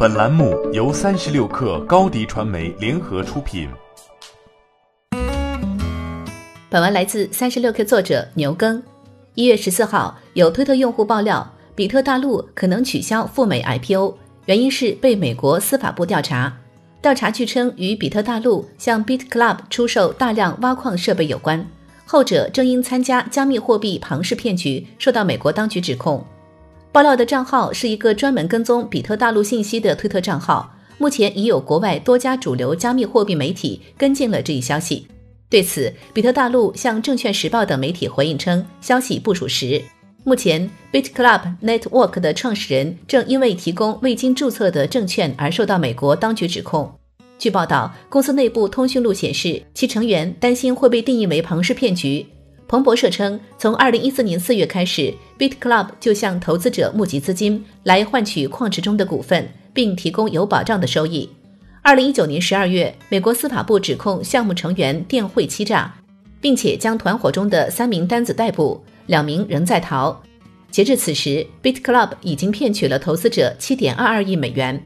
本栏目由三十六氪高低传媒联合出品。本文来自三十六氪作者牛耕。一月十四号，有推特用户爆料，比特大陆可能取消赴美 IPO，原因是被美国司法部调查。调查据称与比特大陆向 BitClub 出售大量挖矿设备有关，后者正因参加加密货币庞氏骗局受到美国当局指控。爆料的账号是一个专门跟踪比特大陆信息的推特账号，目前已有国外多家主流加密货币媒体跟进了这一消息。对此，比特大陆向证券时报等媒体回应称，消息不属实。目前，BitClub Network 的创始人正因为提供未经注册的证券而受到美国当局指控。据报道，公司内部通讯录显示，其成员担心会被定义为庞氏骗局。彭博社称，从二零一四年四月开始，BitClub 就向投资者募集资金来换取矿池中的股份，并提供有保障的收益。二零一九年十二月，美国司法部指控项目成员电汇欺诈，并且将团伙中的三名单子逮捕，两名仍在逃。截至此时，BitClub 已经骗取了投资者七点二二亿美元。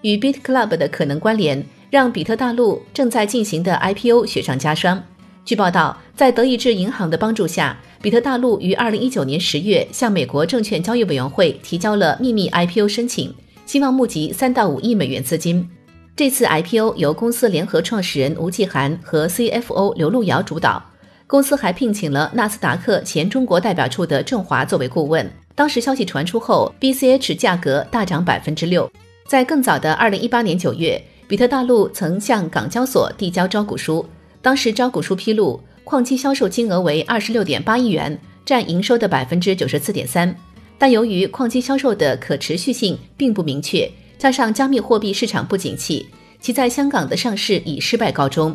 与 BitClub 的可能关联，让比特大陆正在进行的 IPO 雪上加霜。据报道，在德意志银行的帮助下，比特大陆于二零一九年十月向美国证券交易委员会提交了秘密 IPO 申请，希望募集三到五亿美元资金。这次 IPO 由公司联合创始人吴继涵和 CFO 刘路遥主导，公司还聘请了纳斯达克前中国代表处的郑华作为顾问。当时消息传出后，BCH 价格大涨百分之六。在更早的二零一八年九月，比特大陆曾向港交所递交招股书。当时招股书披露，矿机销售金额为二十六点八亿元，占营收的百分之九十四点三。但由于矿机销售的可持续性并不明确，加上加密货币市场不景气，其在香港的上市以失败告终。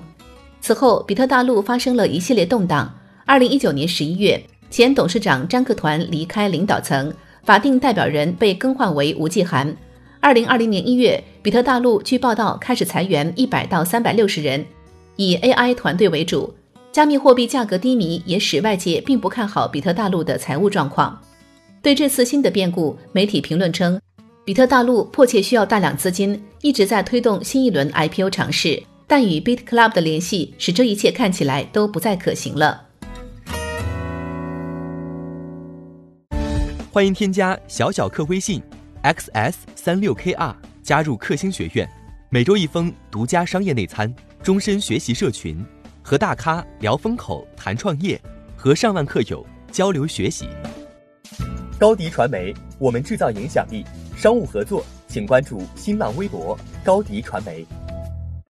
此后，比特大陆发生了一系列动荡。二零一九年十一月，前董事长张克团离开领导层，法定代表人被更换为吴继涵。二零二零年一月，比特大陆据报道开始裁员一百到三百六十人。以 AI 团队为主，加密货币价格低迷也使外界并不看好比特大陆的财务状况。对这次新的变故，媒体评论称，比特大陆迫切需要大量资金，一直在推动新一轮 IPO 尝试，但与 BitClub 的联系使这一切看起来都不再可行了。欢迎添加小小客微信 xs 三六 kr 加入克星学院，每周一封独家商业内参。终身学习社群，和大咖聊风口、谈创业，和上万客友交流学习。高迪传媒，我们制造影响力。商务合作，请关注新浪微博高迪传媒。